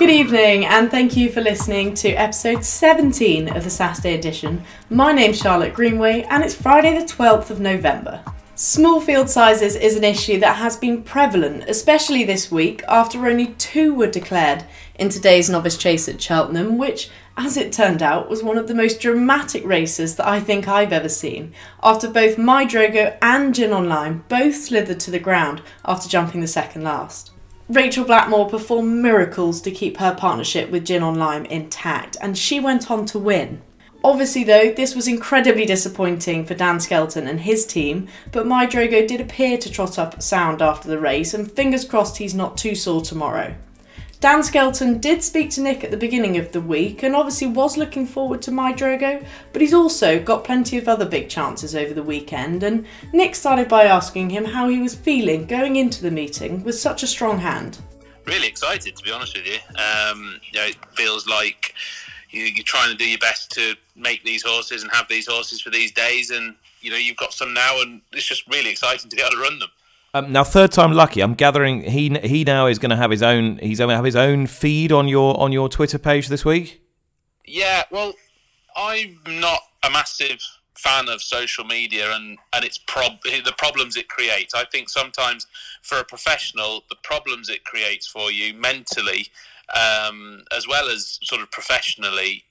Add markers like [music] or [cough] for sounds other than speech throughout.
Good evening, and thank you for listening to episode 17 of the Saturday edition. My name's Charlotte Greenway, and it's Friday, the 12th of November. Small field sizes is an issue that has been prevalent, especially this week, after only two were declared in today's novice chase at Cheltenham, which, as it turned out, was one of the most dramatic races that I think I've ever seen, after both My Drogo and Gin on Lime both slithered to the ground after jumping the second last. Rachael Blackmore performed miracles to keep her partnership with Gin on Lime intact, and she went on to win. Obviously, though, this was incredibly disappointing for Dan Skelton and his team, but My Drogo did appear to trot up sound after the race, and fingers crossed he's not too sore tomorrow. Dan Skelton did speak to Nick at the beginning of the week and obviously was looking forward to My Drogo, but he's also got plenty of other big chances over the weekend. And Nick started by asking him how he was feeling going into the meeting with such a strong hand. Really excited, to be honest with you. Um, you know, it feels like you, you're trying to do your best to make these horses and have these horses for these days, and you know you've got some now, and it's just really exciting to be able to run them. Um, now, Third Time Lucki. I'm gathering he he now is going to have his own. He's going to have his own feed on your on your Twitter page this week. Yeah, well, I'm not a massive fan of social media and and its prob the problems it creates. I think sometimes for a professional, the problems it creates for you mentally, um, as well as sort of professionally,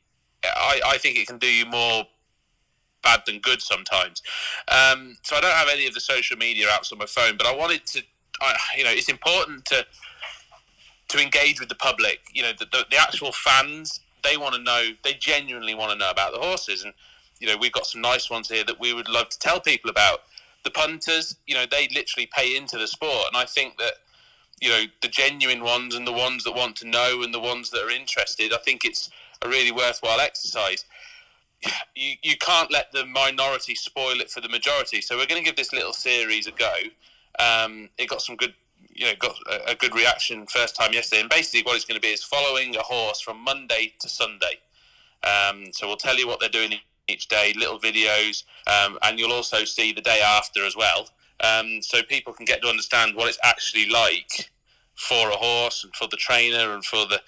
I, I think it can do you more bad than good sometimes. Um, so I don't have any of the social media apps on my phone, but I wanted to, I, you know, it's important to to engage with the public. You know, the, the, the actual fans they want to know, they genuinely want to know about the horses, and you know, we've got some nice ones here that we would love to tell people about. The punters, you know, they literally pay into the sport, and I think that you know the genuine ones and the ones that want to know and the ones that are interested. I think it's a really worthwhile exercise you, you can't let the minority spoil it for the majority. So we're going to give this little series a go. Um, it got some good, you know, got a, good reaction first time yesterday. And basically, what it's going to be is following a horse from Monday to Sunday. Um, so we'll tell you what they're doing each day, little videos, um, and you'll also see the day after as well. Um, so people can get to understand what it's actually like for a horse and for the trainer and for the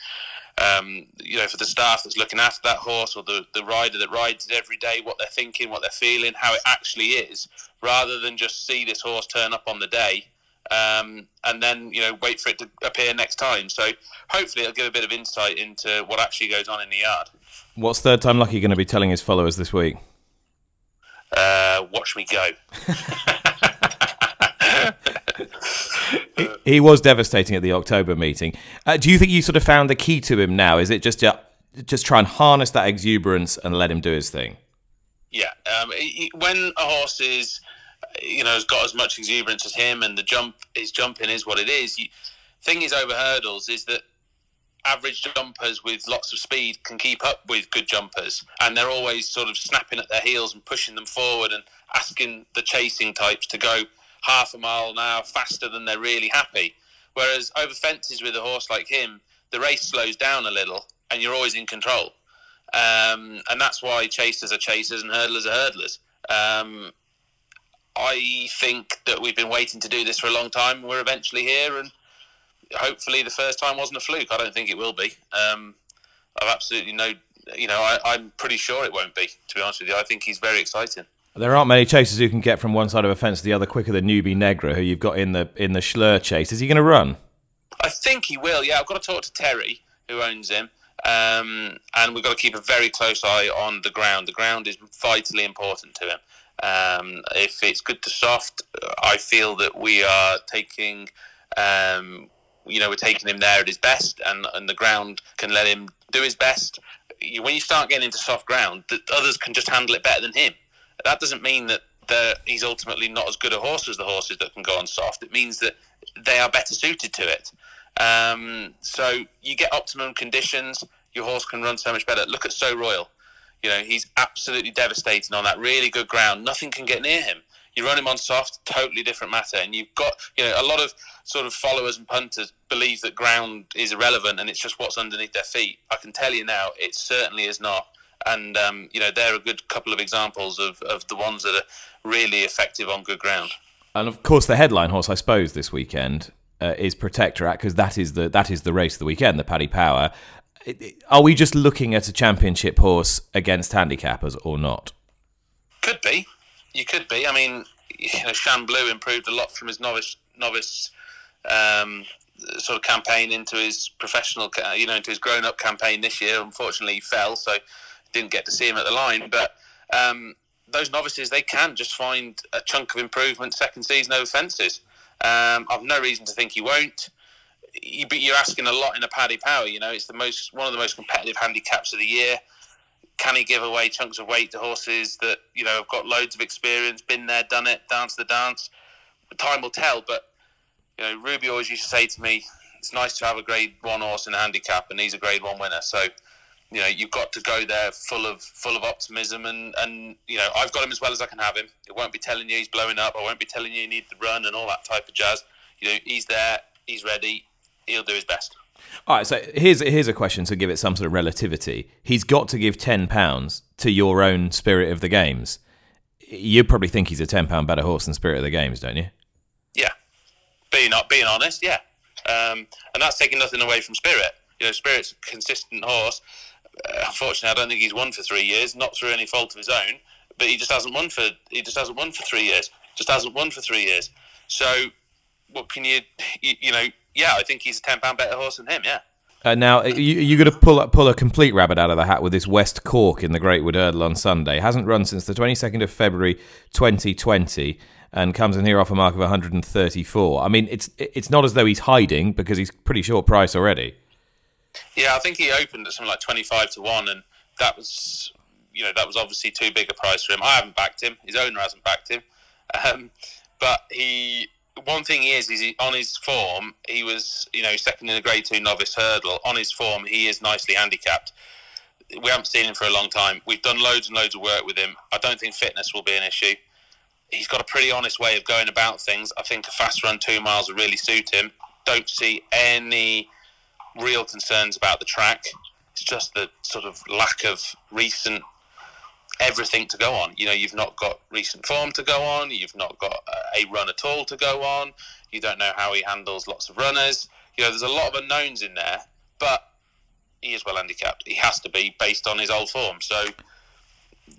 um, you know, for the staff that's looking after that horse or the, the rider that rides it every day, what they're thinking, what they're feeling, how it actually is, rather than just see this horse turn up on the day um, and then, you know, wait for it to appear next time. So hopefully it'll give a bit of insight into what actually goes on in the yard. What's Third Time Lucki going to be telling his followers this week? Uh, watch me go. [laughs] he was devastating at the October meeting. Uh, do you think you sort of found the key to him now? Is it just to, just try and harness that exuberance and let him do his thing? Yeah, um, he, when a horse is, you know, has got as much exuberance as him, and the jump, his jumping is what it is. You, thing is over hurdles is that average jumpers with lots of speed can keep up with good jumpers, and they're always sort of snapping at their heels and pushing them forward and asking the chasing types to go half a mile an hour faster than they're really happy. Whereas over fences with a horse like him, the race slows down a little and you're always in control. Um, and that's why chasers are chasers and hurdlers are hurdlers. Um, I think that we've been waiting to do this for a long time. We're eventually here, and hopefully, the first time wasn't a fluke. I don't think it will be. Um, I've absolutely no, you know, I, am pretty sure it won't be. To be honest with you, I think he's very exciting. There aren't many chasers who can get from one side of a fence to the other quicker than Nube Negra, who you've got in the in the Shloer chase. Is he going to run? I think he will. Yeah, I've got to talk to Terry, who owns him, um, and we've got to keep a very close eye on the ground. The ground is vitally important to him. Um, if it's good to soft, I feel that we are taking, um, you know, we're taking him there at his best, and, and the ground can let him do his best. When you start getting into soft ground, the others can just handle it better than him that doesn't mean that he's ultimately not as good a horse as the horses that can go on soft. It means that they are better suited to it. Um, so you get optimum conditions, your horse can run so much better. Look at Sceau Royal. You know, he's absolutely devastating on that really good ground. Nothing can get near him. You run him on soft, totally different matter. And you've got, you know, a lot of sort of followers and punters believe that ground is irrelevant and it's just what's underneath their feet. I can tell you now, it certainly is not. And, um, you know, they're a good couple of examples of, of the ones that are really effective on good ground. And of course, the headline horse, I suppose, this weekend uh, is Protectorat because that is the that is the race of the weekend, the Paddy Power. Are we just looking at a championship horse against handicappers or not? Could be. You could be. I mean, you know, Shan Blue improved a lot from his novice novice um, sort of campaign into his professional, you know, into his grown up campaign this year. Unfortunately, he fell, so didn't get to see him at the line. But um, those novices, they can just find a chunk of improvement second season over fences. Um, I've no reason to think he won't. But you're asking a lot in a Paddy Power. You know, it's the most one of the most competitive handicaps of the year. Can he give away chunks of weight to horses that you know have got loads of experience, been there, done it, dance the dance? Time will tell. But you know, Ruby always used to say to me, "It's nice to have a Grade One horse in a handicap, and he's a Grade One winner." So you know you've got to go there full of full of optimism and and you know I've got him as well as I can have him. It won't be telling you he's blowing up. I won't be telling you you need to run and all that type of jazz. You know he's there. He's ready. He'll do his best. All right. So here's here's a question to give it some sort of relativity. He's got to give ten pounds to your own Spirit of the Games. You probably think he's a ten pound better horse than Spirit of the Games, don't you? Yeah. Being being honest, yeah. Um, and that's taking nothing away from Spirit. You know, Spirit's a consistent horse unfortunately, I don't think he's won for three years, not through any fault of his own. But he just hasn't won for he just hasn't won for three years. Just hasn't won for three years. So, what can you you, you know? Yeah, I think he's a ten pound better horse than him. Yeah. Uh, now you, you're going to pull pull a complete rabbit out of the hat with this West Cork in the Greatwood Hurdle on Sunday. Hasn't run since the 22nd of February 2020 and comes in here off a mark of 134. I mean, it's it's not as though he's hiding because he's pretty short price already. Yeah, I think he opened at something like twenty five to one, and that was you know that was obviously too big a price for him. I haven't backed him. His owner hasn't backed him, um, but he. One thing he is, is he, on his form, he was, you know, second in the Grade Two novice hurdle. On his form, he is nicely handicapped. We haven't seen him for a long time. We've done loads and loads of work with him. I don't think fitness will be an issue. He's got a pretty honest way of going about things. I think a fast run two miles will really suit him. Don't see any real concerns about the track. It's just the sort of lack of recent everything to go on. You know, you've not got recent form to go on. You've not got a run at all to go on. You don't know how he handles lots of runners. You know, there's a lot of unknowns in there, but he is well handicapped. He has to be based on his old form. So,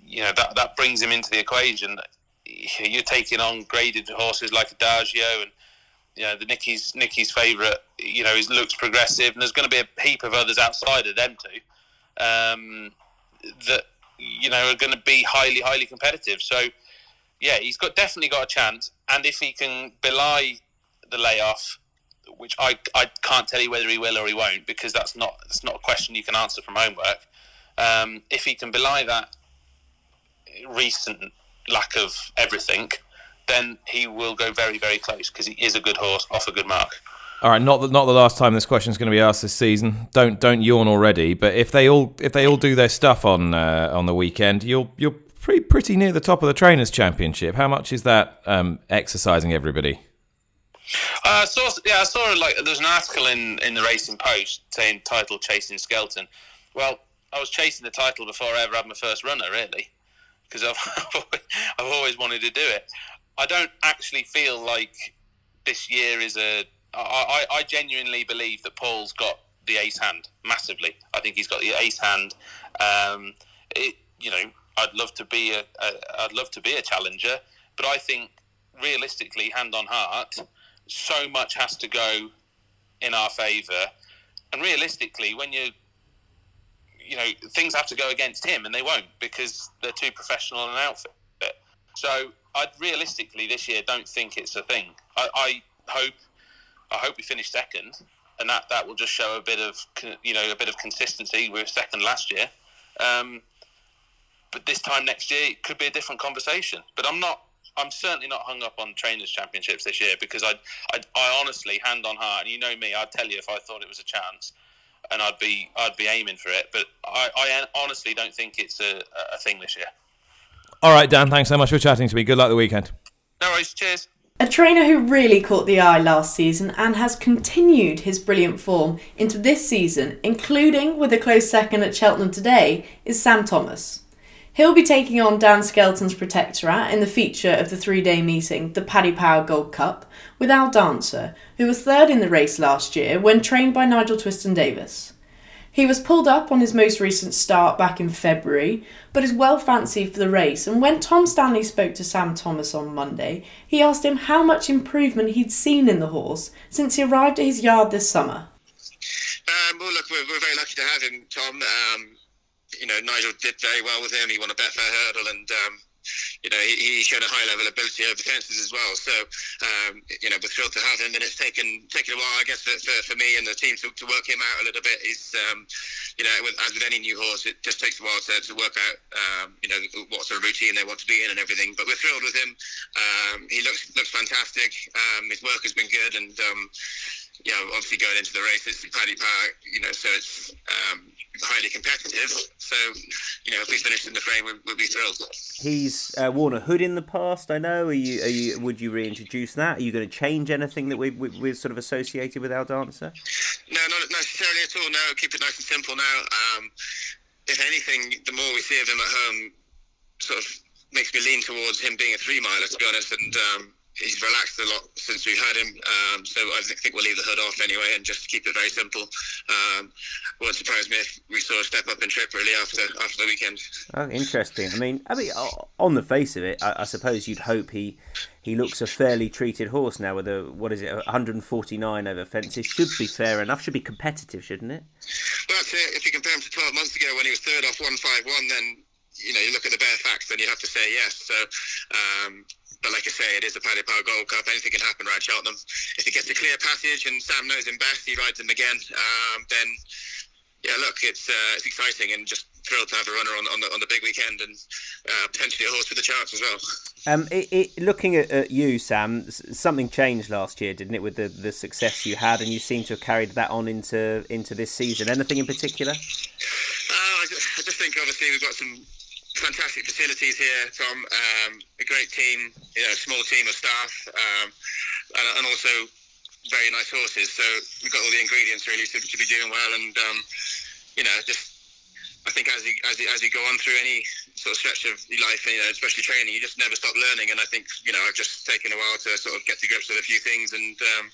you know, that that brings him into the equation. You're taking on graded horses like Adagio and you know, the Nicky's Nicky's favourite, you know, is looks progressive, and there's going to be a heap of others outside of them too, um, that you know are going to be highly highly competitive. So, yeah, he's got definitely got a chance, and if he can belie the layoff, which I I can't tell you whether he will or he won't, because that's not that's not a question you can answer from homework. Um, if he can belie that recent lack of everything, then he will go very, very close because he is a good horse off a good mark. All right, not the, not the last time this question is going to be asked this season. Don't don't yawn already. But if they all if they all do their stuff on uh, on the weekend, you're you're pretty pretty near the top of the trainers' championship. How much is that um, exercising everybody? Uh, I saw yeah, I saw like there's an article in in the Racing Post saying title chasing Skelton. Well, I was chasing the title before I ever had my first runner, really, because I've [laughs] I've always wanted to do it. I don't actually feel like this year is a. I, I genuinely believe that Paul's got the ace hand massively. I think he's got the ace hand. Um, it, you know, I'd love to be a, a. I'd love to be a challenger, but I think realistically, hand on heart, so much has to go in our favour. And realistically, when you, you know, things have to go against him, and they won't because they're too professional an outfit. So I realistically this year don't think it's a thing. I, I hope I hope we finish second, and that, that will just show a bit of you know a bit of consistency. We were second last year, um, but this time next year it could be a different conversation. But I'm not I'm certainly not hung up on trainers championships this year because I, I, I honestly, hand on heart, and you know me, I'd tell you if I thought it was a chance, and I'd be I'd be aiming for it. But I, I honestly don't think it's a, a thing this year. All right, Dan. Thanks so much for chatting to me. Good luck the weekend. No worries. Cheers. A trainer who really caught the eye last season and has continued his brilliant form into this season, including with a close second at Cheltenham today, is Sam Thomas. He'll be taking on Dan Skelton's Protectorat in the feature of the three day meeting, the Paddy Power Gold Cup, with Al Dancer, who was third in the race last year when trained by Nigel Twiston Davies. He was pulled up on his most recent start back in February, but is well fancied for the race. And when Tom Stanley spoke to Sam Thomas on Monday, he asked him how much improvement he'd seen in the horse since he arrived at his yard this summer. Um, well, look, we're, we're, very lucky to have him, Tom. Um, you know, Nigel did very well with him. He won a Betfair hurdle, and um, you know, he, he, showed a high level of ability over fences as well. So, um, you know, we're thrilled to have him. And it's taken taken a while, I guess, for, for, me and the team to, to, work him out a little bit. Is um, you know, with, as with any new horse, it just takes a while to, to work out, um, you know, what sort of routine they want to be in and everything. But we're thrilled with him. Um, he looks looks fantastic. Um, his work has been good, and um, yeah, obviously going into the race, it's Paddy Power, you know, so it's highly competitive. So, you know, if we finish in the frame, we'll, we'll be thrilled. He's uh, worn a hood in the past. I know. Are you? Are you? Would you reintroduce that? Are you going to change anything that we, we we're sort of associated with Al Dancer? No, not necessarily at all. No, keep it nice and simple now. Um, if anything, the more we see of him at home, sort of makes me lean towards him being a three miler, to be honest. And um, he's relaxed a lot since we've had him. Um, so I think we'll leave the hood off anyway and just keep it very simple. Um, wouldn't surprise me if we saw a step up in trip really after after the weekend. Oh, interesting. I mean, I mean, on the face of it, I, I suppose you'd hope he he looks a fairly treated horse now with a what is it 149 over fences should be fair enough should be competitive shouldn't it well that's it if you compare him to 12 months ago when he was third off 151 then you know you look at the bare facts and you have to say yes so um, but like I say, it is the Paddy Power Gold Cup. Anything can happen around Cheltenham. If he gets a clear passage and Sam knows him best, he rides him again. Um, then, yeah, look, it's uh, it's exciting and just thrilled to have a runner on, on the on the big weekend and uh, potentially a horse with a chance as well. Um, it, it, looking at, at, you, Sam, something changed last year, didn't it, with the, the success you had, and you seem to have carried that on into into this season. Anything in particular? Uh, I, just, I just think obviously we've got some fantastic facilities here, Tom. Um, a great team, you know, small team of staff, um, and, and, also very nice horses. So we've got all the ingredients really to, to be doing well. And um, you know, just I think as you as you, as you go on through any sort of stretch of life, you know, especially training, you just never stop learning. And I think you know, I've just taken a while to sort of get to grips with a few things and um,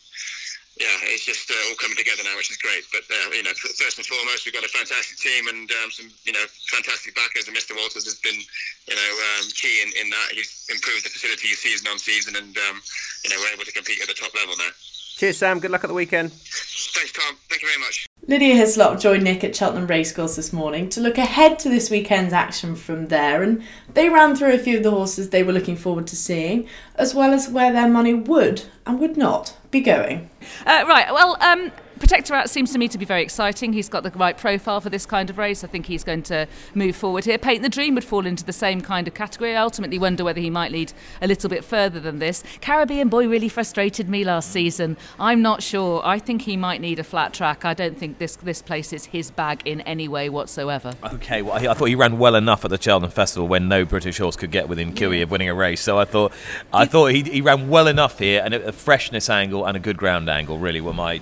yeah, it's just uh, all coming together now, which is great. But uh, you know, first and foremost, we've got a fantastic team and um, some you know fantastic backers. And Mr. Walters has been you know um, key in, in that. He's improved the facility season on season, and um, you know we're able to compete at the top level now. Cheers, Sam. Good luck at the weekend. Thanks, Tom. Thank you very much. Lydia Hislop joined Nick at Cheltenham Racecourse this morning to look ahead to this weekend's action from there, and they ran through a few of the horses they were looking forward to seeing, as well as where their money would and would not be going. Uh, right, well, um, Protectorat seems to me to be very exciting. He's got the right profile for this kind of race. I think he's going to move forward here. Paint the Dream would fall into the same kind of category. I ultimately wonder whether he might lead a little bit further than this. Caribbean Boy really frustrated me last season. I'm not sure. I think he might need a flat track. I don't think this this place is his bag in any way whatsoever. Okay, well, I thought he ran well enough at the Cheltenham Festival when no British horse could get within Cooey of winning a race. So I thought I thought he, he ran well enough here, and a freshness angle and a good ground angle really were my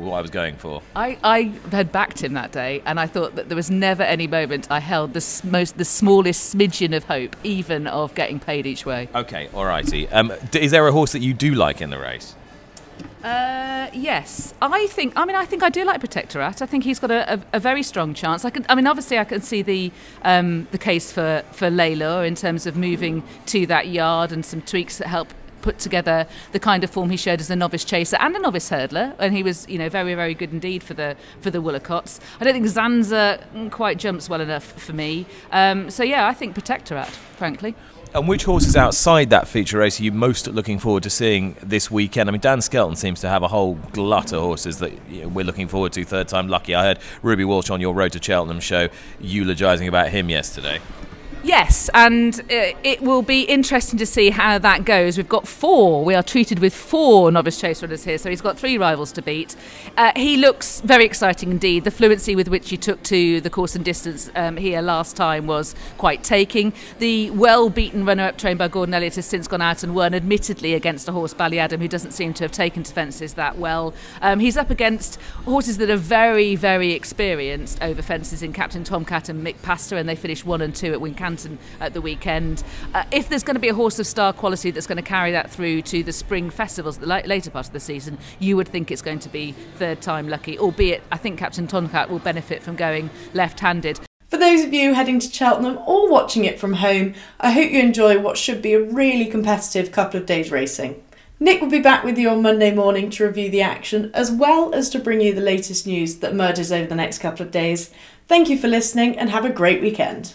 what I was going for. I, I had backed him that day, and I thought that there was never any moment I held the most the smallest smidgen of hope, even of getting paid each way. Okay, alrighty. Um, is there a horse that you do like in the race? Uh, yes, I think. I mean, I think I do like Protectorat. I think he's got a, a, a very strong chance. I can. I mean, obviously, I can see the um, the case for for Lalor in terms of moving to that yard and some tweaks that help put together the kind of form he showed as a novice chaser and a novice hurdler, and he was, you know, very, very good indeed for the for the Woolacotts. I don't think Zanza quite jumps well enough for me. Um, so yeah, I think Protectorat, frankly. And which horses outside that feature race are you most looking forward to seeing this weekend? I mean, Dan Skelton seems to have a whole glut of horses that you know, we're looking forward to. Third Time Lucki. I heard Ruby Walsh on your Road to Cheltenham show eulogising about him yesterday. Yes, and uh, it will be interesting to see how that goes. We've got four. We are treated with four novice chase runners here, so he's got three rivals to beat. Uh, he looks very exciting indeed. The fluency with which he took to the course and distance um, here last time was quite taking. The well beaten runner up trained by Gordon Elliott has since gone out and won, admittedly against a horse, Ballyadam, who doesn't seem to have taken to fences that well. Um, he's up against horses that are very, very experienced over fences in Captain Tomcat and Mick Pastor, and they finished one and two at Wincanton at the weekend. Uh, if there's going to be a horse of star quality that's going to carry that through to the spring festivals, the later part of the season, you would think it's going to be Third Time Lucki, albeit I think Captain Tomcat will benefit from going left handed. For those of you heading to Cheltenham or watching it from home, I hope you enjoy what should be a really competitive couple of days racing. Nick will be back with you on Monday morning to review the action, as well as to bring you the latest news that emerges over the next couple of days. Thank you for listening and have a great weekend.